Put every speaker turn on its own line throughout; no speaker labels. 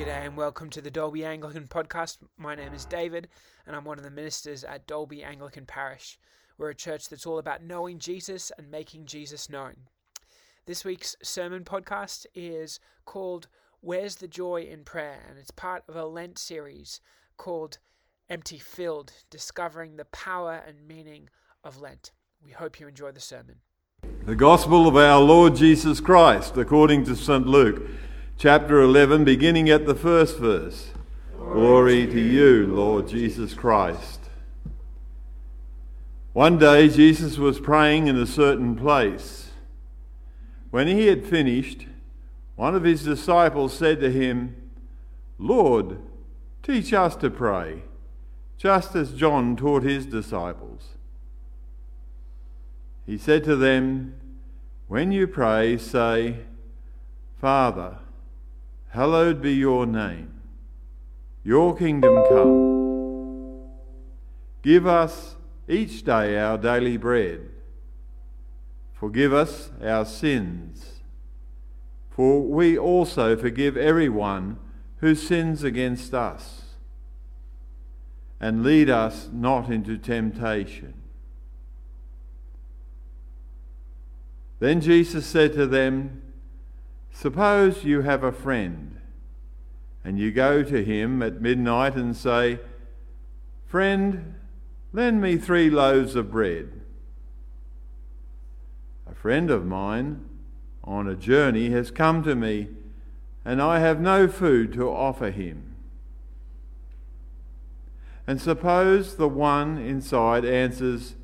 G'day and welcome to the Dalby Anglican podcast. My name is David and I'm one of the ministers at Dalby Anglican Parish. We're a church that's all about knowing Jesus and making Jesus known. This week's sermon podcast is called Where's the Joy in Prayer? and it's part of a Lent series called Empty Filled Discovering the Power and Meaning of Lent. We hope you enjoy the sermon.
The Gospel of our Lord Jesus Christ, according to St. Luke, chapter 11, beginning at the first verse. Glory to you, Lord Jesus Christ. One day Jesus was praying in a certain place. When he had finished, one of his disciples said to him, Lord, teach us to pray, just as John taught his disciples. He said to them, When you pray, say, Father, hallowed be your name, your kingdom come. Give us each day our daily bread. Forgive us our sins, for we also forgive everyone who sins against us. And lead us not into temptation Then Jesus said to them, Suppose you have a friend, and you go to him at midnight and say, Friend, lend me three loaves of bread. A friend of mine on a journey has come to me, and I have no food to offer him. And suppose the one inside answers,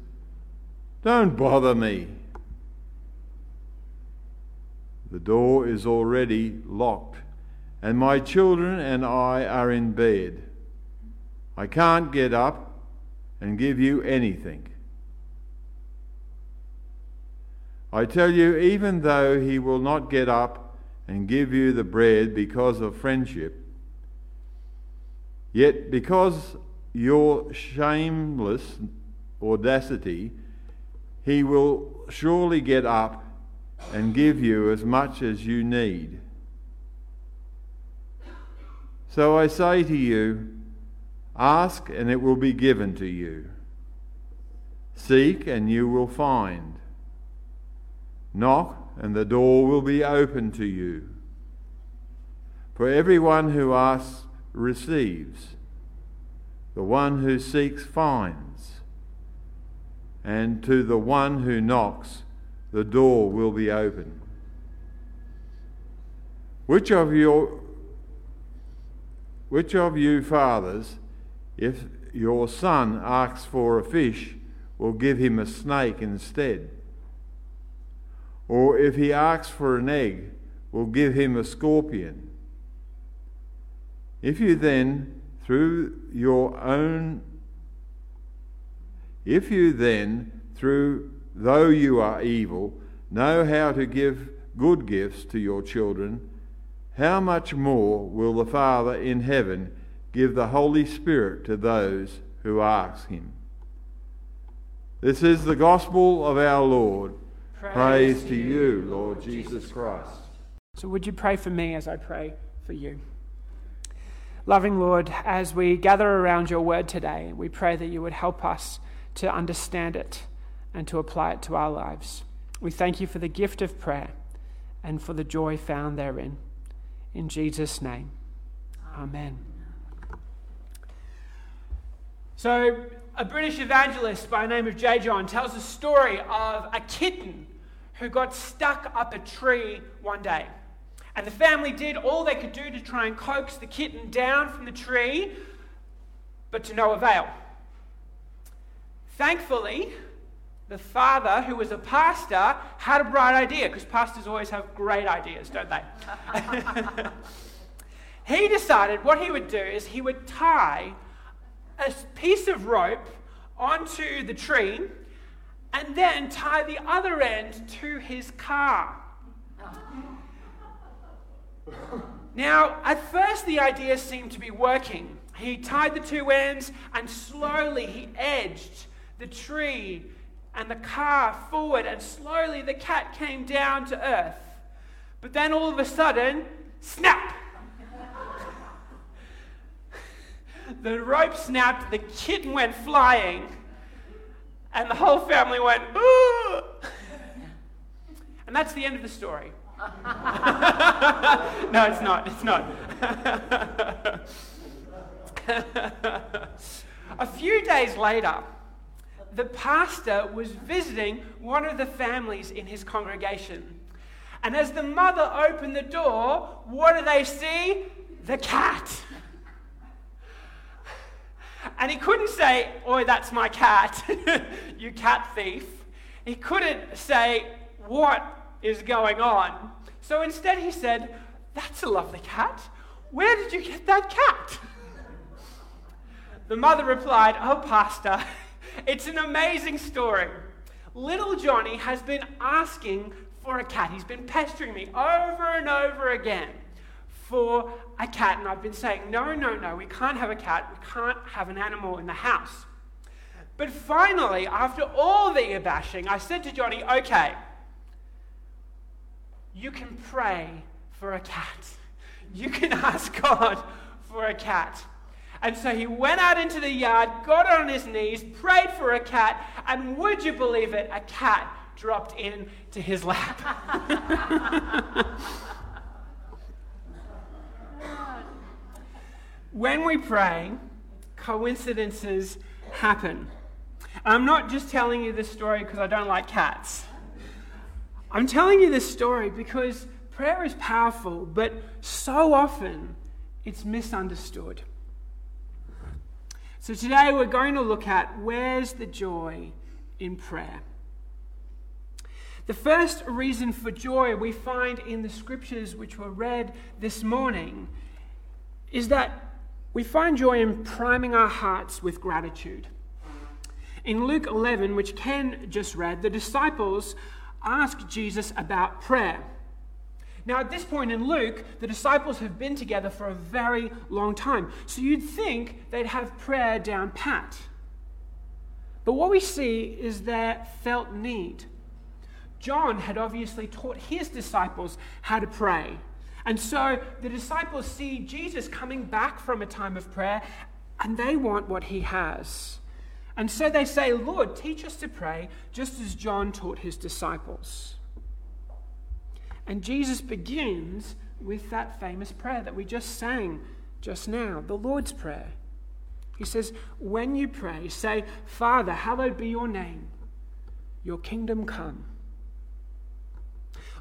Don't bother me. The door is already locked, and my children and I are in bed. I can't get up and give you anything. I tell you, even though he will not get up and give you the bread because of friendship, yet because your shameless audacity, he will surely get up and give you as much as you need. So I say to you, ask and it will be given to you. Seek and you will find. Knock and the door will be open to you. For everyone who asks receives, the one who seeks finds, and to the one who knocks the door will be open. Which of your which of you fathers, if your son asks for a fish, will give him a snake instead? Or if he asks for an egg, will give him a scorpion? If you then, through your own, if you then, through though you are evil, know how to give good gifts to your children, how much more will the Father in heaven give the Holy Spirit to those who ask him? This is the gospel of our Lord. Praise, Praise to you, Lord Jesus Christ.
So, would you pray for me as I pray for you? Loving Lord, as we gather around your word today, we pray that you would help us to understand it and to apply it to our lives. We thank you for the gift of prayer and for the joy found therein. In Jesus' name, Amen. So, a British evangelist by the name of J. John tells a story of a kitten who got stuck up a tree one day. And the family did all they could do to try and coax the kitten down from the tree, but to no avail. Thankfully, the father, who was a pastor, had a bright idea, because pastors always have great ideas, don't they? he decided what he would do is he would tie a piece of rope onto the tree and then tie the other end to his car. Now, at first, the idea seemed to be working. He tied the two ends and slowly he edged the tree and the car forward, and slowly the cat came down to earth. But then all of a sudden, snap! the rope snapped, the kitten went flying, and the whole family went, ooh! And that's the end of the story. no, it's not. It's not. A few days later, the pastor was visiting one of the families in his congregation. And as the mother opened the door, what do they see? The cat. And he couldn't say, Oi, that's my cat, you cat thief. He couldn't say, What is going on? So instead he said, That's a lovely cat. Where did you get that cat? The mother replied, Oh, Pastor, it's an amazing story. Little Johnny has been asking for a cat. He's been pestering me over and over again for a cat. And I've been saying, No, no, no, we can't have a cat. We can't have an animal in the house. But finally, after all the bashing, I said to Johnny, Okay, you can pray for a cat. You can ask God for a cat. And so he went out into the yard, got on his knees, prayed for a cat, and would you believe it, a cat dropped into his lap. when we pray, coincidences happen. I'm not just telling you this story because I don't like cats. I'm telling you this story because prayer is powerful, but so often it's misunderstood. So today we're going to look at where's the joy in prayer. The first reason for joy we find in the scriptures which were read this morning is that we find joy in priming our hearts with gratitude. In Luke 11, which Ken just read, the disciples ask Jesus about prayer. Now, at this point in Luke, the disciples have been together for a very long time. So you'd think they'd have prayer down pat. But what we see is their felt need. John had obviously taught his disciples how to pray. And so the disciples see Jesus coming back from a time of prayer, and they want what he has. And so they say, Lord, teach us to pray, just as John taught his disciples. And Jesus begins with that famous prayer that we just sang just now, the Lord's Prayer. He says, When you pray, say, Father, hallowed be your name, your kingdom come.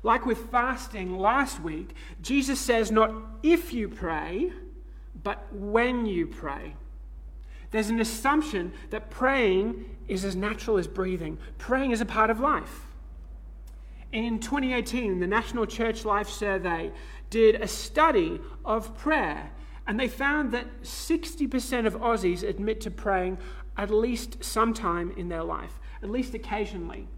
Like with fasting last week, Jesus says not if you pray, but when you pray. There's an assumption that praying is as natural as breathing, praying is a part of life. In 2018, the National Church Life Survey did a study of prayer, and they found that 60% of Aussies admit to praying at least sometime in their life, at least occasionally.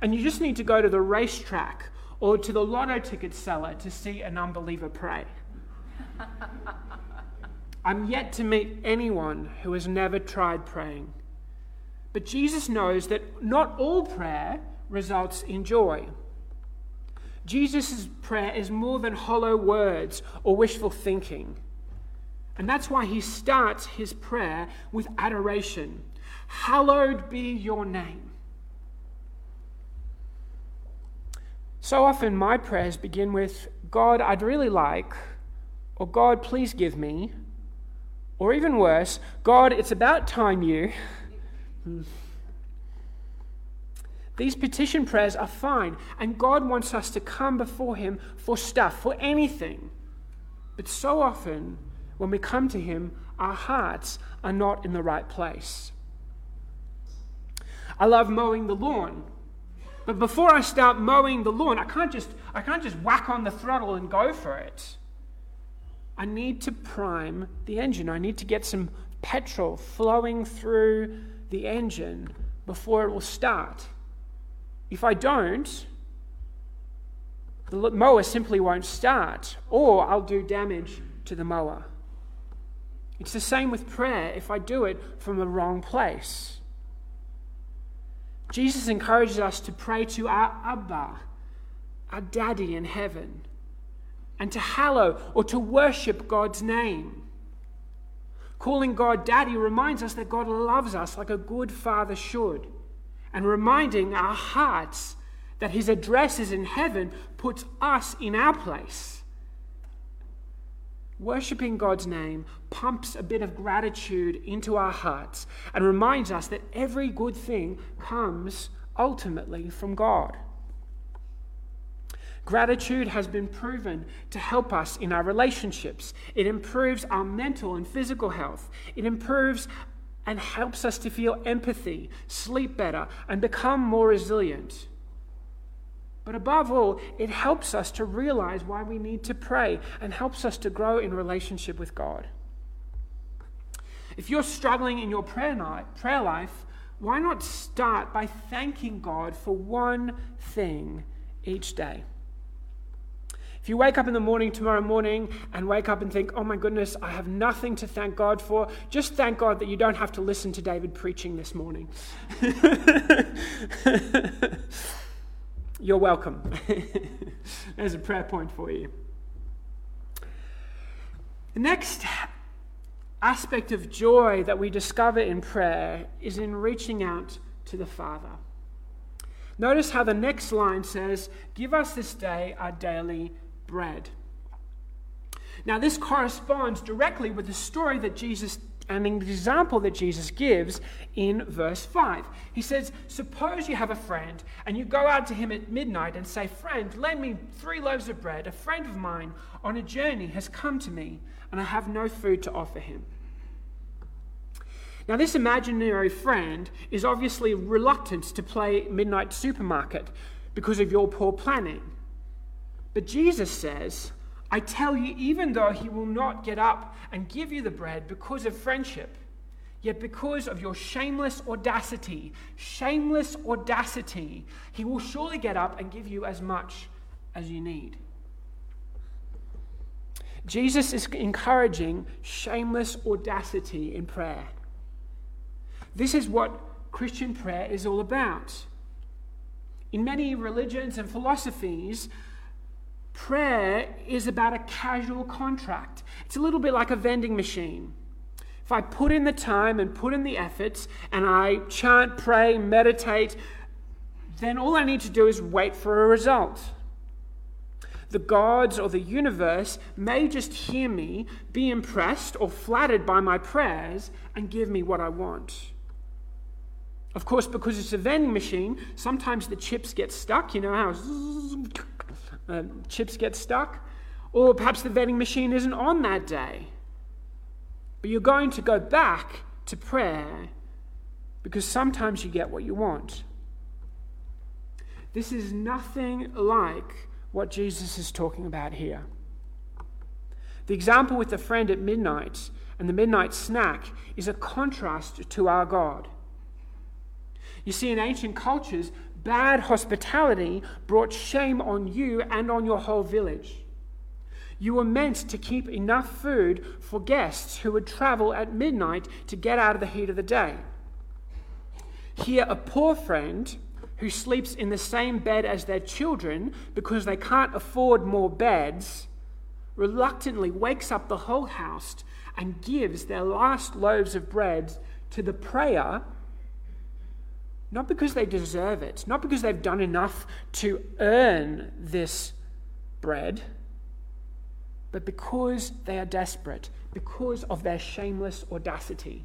And you just need to go to the racetrack or to the lotto ticket seller to see an unbeliever pray. I'm yet to meet anyone who has never tried praying. But Jesus knows that not all prayer results in joy. Jesus' prayer is more than hollow words or wishful thinking. And that's why he starts his prayer with adoration Hallowed be your name. So often my prayers begin with God, I'd really like, or God, please give me, or even worse, God, it's about time you. These petition prayers are fine, and God wants us to come before Him for stuff, for anything. But so often, when we come to Him, our hearts are not in the right place. I love mowing the lawn. But before I start mowing the lawn, I can't just, I can't just whack on the throttle and go for it. I need to prime the engine. I need to get some petrol flowing through the engine before it will start. If I don't, the mower simply won't start, or I'll do damage to the mower. It's the same with prayer if I do it from the wrong place. Jesus encourages us to pray to our Abba, our Daddy in heaven, and to hallow or to worship God's name. Calling God Daddy reminds us that God loves us like a good father should. And reminding our hearts that His address is in heaven puts us in our place. Worshipping God's name pumps a bit of gratitude into our hearts and reminds us that every good thing comes ultimately from God. Gratitude has been proven to help us in our relationships. It improves our mental and physical health. It improves and helps us to feel empathy, sleep better, and become more resilient. But above all, it helps us to realize why we need to pray and helps us to grow in relationship with God. If you're struggling in your prayer, night, prayer life, why not start by thanking God for one thing each day? If you wake up in the morning tomorrow morning and wake up and think, oh my goodness, I have nothing to thank God for, just thank God that you don't have to listen to David preaching this morning. You're welcome. There's a prayer point for you. The next aspect of joy that we discover in prayer is in reaching out to the Father. Notice how the next line says, Give us this day our daily bread. Now, this corresponds directly with the story that Jesus and the example that Jesus gives in verse 5. He says, Suppose you have a friend and you go out to him at midnight and say, Friend, lend me three loaves of bread. A friend of mine on a journey has come to me and I have no food to offer him. Now, this imaginary friend is obviously reluctant to play midnight supermarket because of your poor planning. But Jesus says, I tell you, even though he will not get up and give you the bread because of friendship, yet because of your shameless audacity, shameless audacity, he will surely get up and give you as much as you need. Jesus is encouraging shameless audacity in prayer. This is what Christian prayer is all about. In many religions and philosophies, Prayer is about a casual contract. It's a little bit like a vending machine. If I put in the time and put in the efforts and I chant, pray, meditate, then all I need to do is wait for a result. The gods or the universe may just hear me, be impressed or flattered by my prayers, and give me what I want. Of course, because it's a vending machine, sometimes the chips get stuck. You know how uh, chips get stuck, or perhaps the vending machine isn't on that day. But you're going to go back to prayer because sometimes you get what you want. This is nothing like what Jesus is talking about here. The example with the friend at midnight and the midnight snack is a contrast to our God. You see, in ancient cultures, Bad hospitality brought shame on you and on your whole village. You were meant to keep enough food for guests who would travel at midnight to get out of the heat of the day. Here, a poor friend who sleeps in the same bed as their children because they can't afford more beds reluctantly wakes up the whole house and gives their last loaves of bread to the prayer not because they deserve it, not because they've done enough to earn this bread, but because they are desperate, because of their shameless audacity.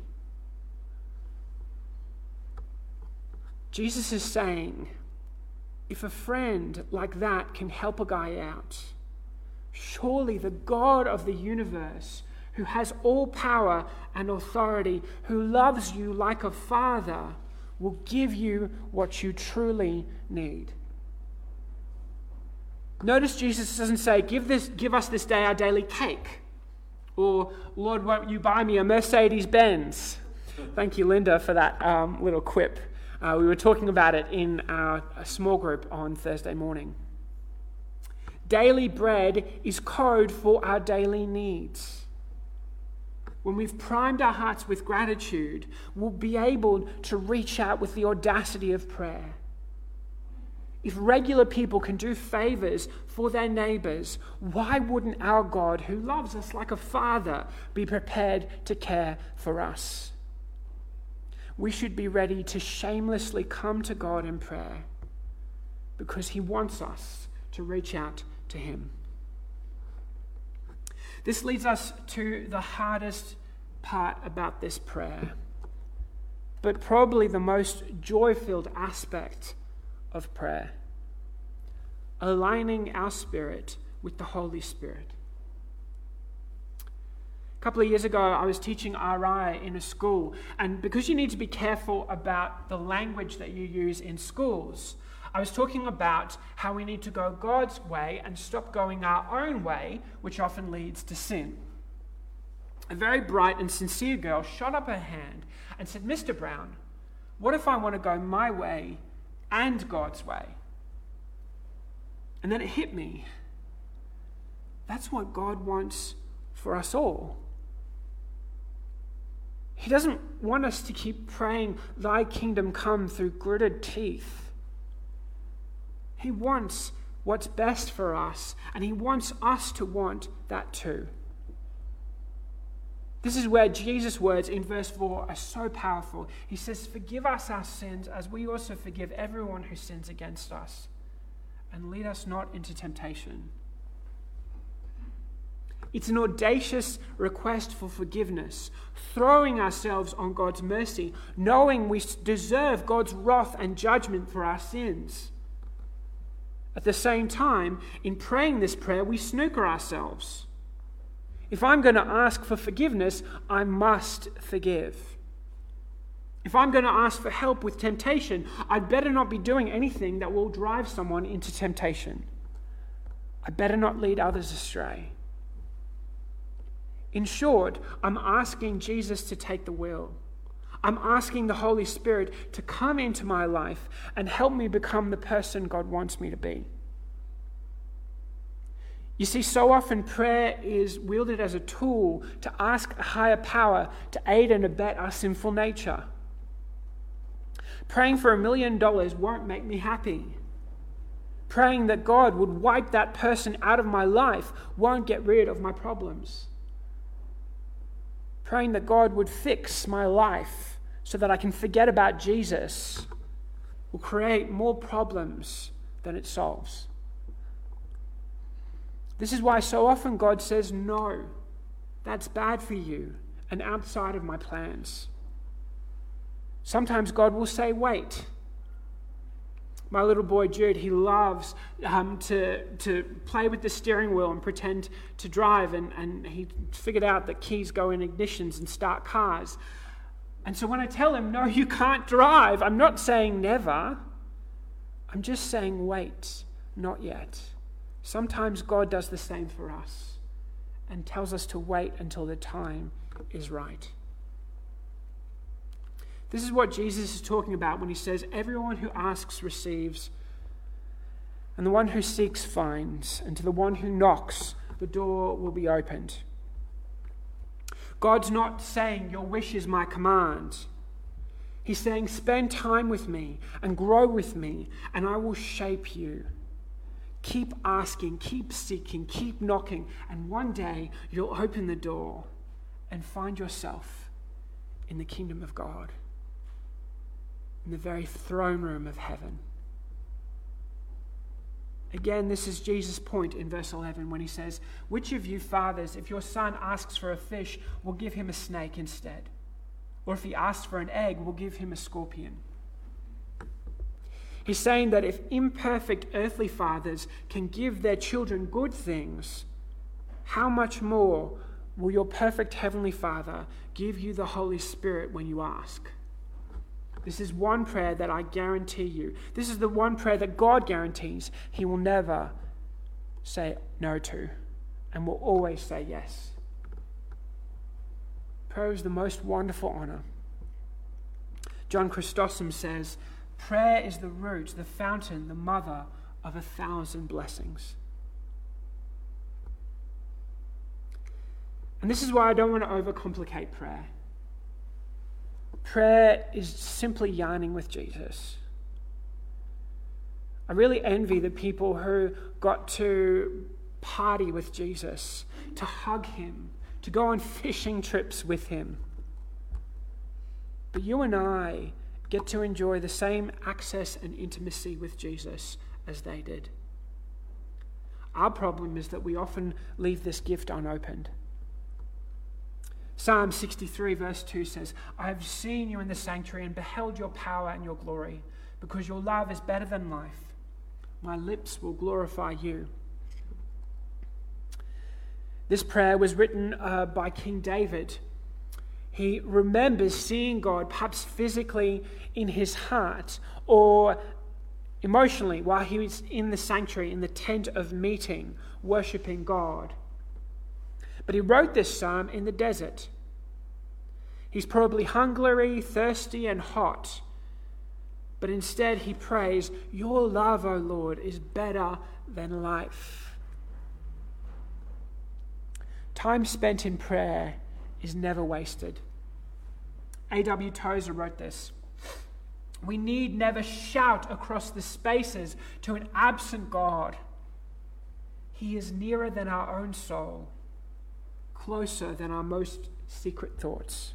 Jesus is saying, if a friend like that can help a guy out, surely the God of the universe, who has all power and authority, who loves you like a father, will give you what you truly need. Notice Jesus doesn't say, give, this, give us this day our daily cake. Or, Lord, won't you buy me a Mercedes Benz? Thank you, Linda, for that um, little quip. Uh, we were talking about it in our small group on Thursday morning. Daily bread is code for our daily needs when we've primed our hearts with gratitude, we'll be able to reach out with the audacity of prayer. If regular people can do favors for their neighbors, why wouldn't our God, who loves us like a father, be prepared to care for us? We should be ready to shamelessly come to God in prayer because He wants us to reach out to Him. This leads us to the hardest part about this prayer, but probably the most joy filled aspect of prayer aligning our spirit with the Holy Spirit. A couple of years ago, I was teaching RI in a school, and because you need to be careful about the language that you use in schools, I was talking about how we need to go God's way and stop going our own way, which often leads to sin. A very bright and sincere girl shot up her hand and said, Mr. Brown, what if I want to go my way and God's way. And then it hit me. That's what God wants for us all. He doesn't want us to keep praying, Thy kingdom come through gritted teeth. He wants what's best for us, and He wants us to want that too. This is where Jesus' words in verse 4 are so powerful. He says, Forgive us our sins as we also forgive everyone who sins against us, and lead us not into temptation. It's an audacious request for forgiveness, throwing ourselves on God's mercy, knowing we deserve God's wrath and judgment for our sins. At the same time, in praying this prayer, we snooker ourselves if I'm going to ask for forgiveness, I must forgive. If I'm going to ask for help with temptation, I'd better not be doing anything that will drive someone into temptation. I better not lead others astray. In short, I'm asking Jesus to take the wheel. I'm asking the Holy Spirit to come into my life and help me become the person God wants me to be. You see, so often prayer is wielded as a tool to ask a higher power to aid and abet our sinful nature. Praying for a million dollars won't make me happy. Praying that God would wipe that person out of my life won't get rid of my problems. Praying that God would fix my life so that I can forget about Jesus will create more problems than it solves. This is why so often God says, No, that's bad for you and outside of my plans. Sometimes God will say, Wait. My little boy Jude, he loves um, to, to play with the steering wheel and pretend to drive, and, and he figured out that keys go in ignitions and start cars. And so when I tell him, No, you can't drive, I'm not saying never, I'm just saying wait, not yet. Sometimes God does the same for us and tells us to wait until the time is right. This is what Jesus is talking about when he says, Everyone who asks receives, and the one who seeks finds, and to the one who knocks, the door will be opened. God's not saying, Your wish is my command. He's saying, Spend time with me and grow with me, and I will shape you. Keep asking, keep seeking, keep knocking, and one day you'll open the door and find yourself in the kingdom of God, in the very throne room of heaven. Again, this is Jesus' point in verse 11 when he says, Which of you fathers, if your son asks for a fish, will give him a snake instead? Or if he asks for an egg, will give him a scorpion? He's saying that if imperfect earthly fathers can give their children good things, how much more will your perfect heavenly Father give you the Holy Spirit when you ask? This is one prayer that I guarantee you. This is the one prayer that God guarantees He will never say no to and will always say yes. Prayer is the most wonderful honor. John Chrysostom says, Prayer is the root, the fountain, the mother of a thousand blessings. And this is why I don't want to overcomplicate prayer. Prayer is simply yarning with Jesus. I really envy the people who got to party with Jesus, to hug him, to go on fishing trips with him. But you and I get to enjoy the same access and intimacy with Jesus as they did. Our problem is that we often leave this gift unopened. Psalm 63, verse 2 says, I have seen you in the sanctuary and beheld your power and your glory, because your love is better than life. My lips will glorify you. This prayer was written uh, by King David. He remembers seeing God, perhaps physically in his heart or emotionally, while he was in the sanctuary, in the tent of meeting, worshipping God. But he wrote this psalm in the desert. He's probably hungry, thirsty, and hot. But instead, he prays, Your love, O Lord, is better than life. Time spent in prayer is never wasted. A.W. Tozer wrote this We need never shout across the spaces to an absent God. He is nearer than our own soul, closer than our most secret thoughts.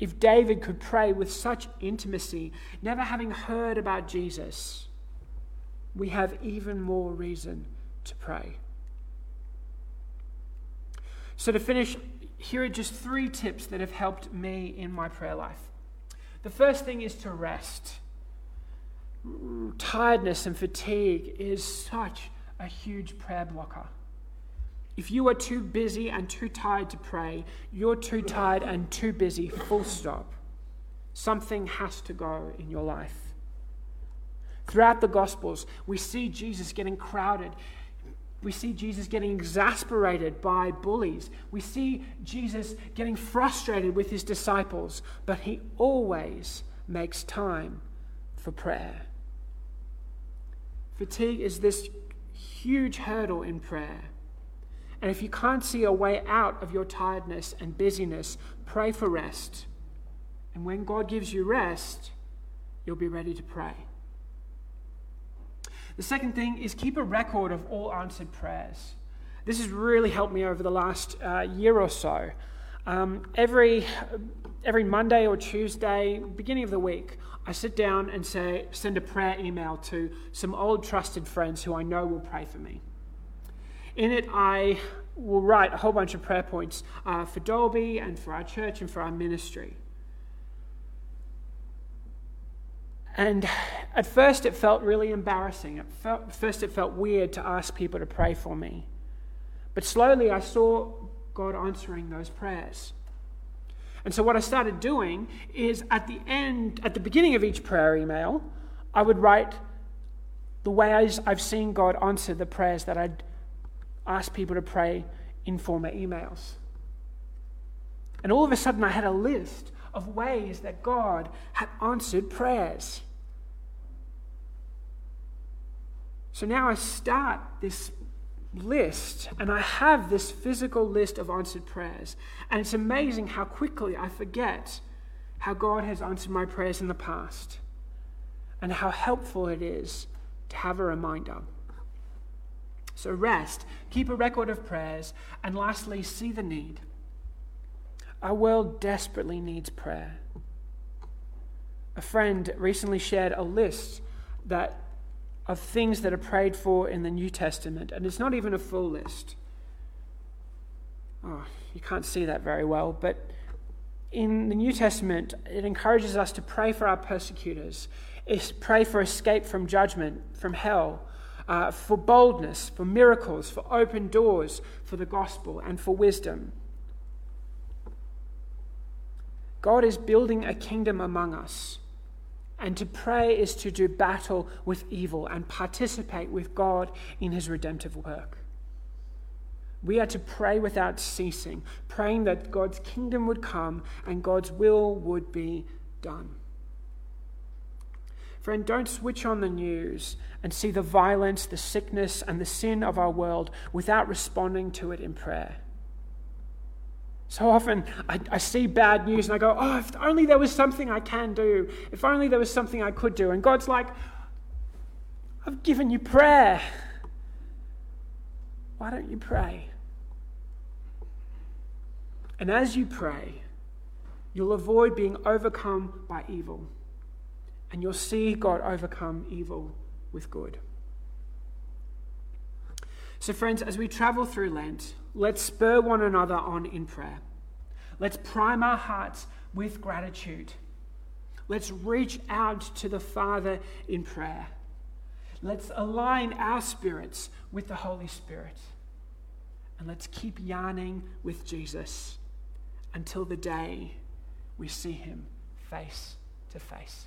If David could pray with such intimacy, never having heard about Jesus, we have even more reason to pray. So, to finish, here are just three tips that have helped me in my prayer life. The first thing is to rest. Mm, tiredness and fatigue is such a huge prayer blocker. If you are too busy and too tired to pray, you're too tired and too busy, full stop. Something has to go in your life. Throughout the Gospels, we see Jesus getting crowded. We see Jesus getting exasperated by bullies. We see Jesus getting frustrated with his disciples, but he always makes time for prayer. Fatigue is this huge hurdle in prayer. And if you can't see a way out of your tiredness and busyness, pray for rest. And when God gives you rest, you'll be ready to pray. The second thing is keep a record of all answered prayers. This has really helped me over the last uh, year or so. Um, every, every Monday or Tuesday, beginning of the week, I sit down and say, send a prayer email to some old trusted friends who I know will pray for me. In it, I will write a whole bunch of prayer points uh, for Dalby and for our church and for our ministry. And at first, it felt really embarrassing. At, felt, first, it felt weird to ask people to pray for me. But slowly, I saw God answering those prayers. And so, what I started doing is at the end, at the beginning of each prayer email, I would write the ways I've seen God answer the prayers that I'd asked people to pray in former emails. And all of a sudden, I had a list of ways that God had answered prayers. So now I start this list and I have this physical list of answered prayers. And it's amazing how quickly I forget how God has answered my prayers in the past and how helpful it is to have a reminder. So rest, keep a record of prayers, and lastly, see the need. Our world desperately needs prayer. A friend recently shared a list that of things that are prayed for in the New Testament, and it's not even a full list. Oh, you can't see that very well, but in the New Testament, it encourages us to pray for our persecutors, pray for escape from judgment, from hell, uh, for boldness, for miracles, for open doors, for the gospel, and for wisdom. God is building a kingdom among us. And to pray is to do battle with evil and participate with God in his redemptive work. We are to pray without ceasing, praying that God's kingdom would come and God's will would be done. Friend, don't switch on the news and see the violence, the sickness, and the sin of our world without responding to it in prayer. So often I, I, see bad news and I go, oh, if only there was something I can do. If only there was something I could do. And God's like, I've given you prayer. Why don't you pray? And as you pray, you'll avoid being overcome by evil, and you'll see God overcome evil with good. So, friends, as we travel through Lent, let's spur one another on in prayer. Let's prime our hearts with gratitude. Let's reach out to the Father in prayer. Let's align our spirits with the Holy Spirit. And let's keep yarning with Jesus until the day we see him face to face.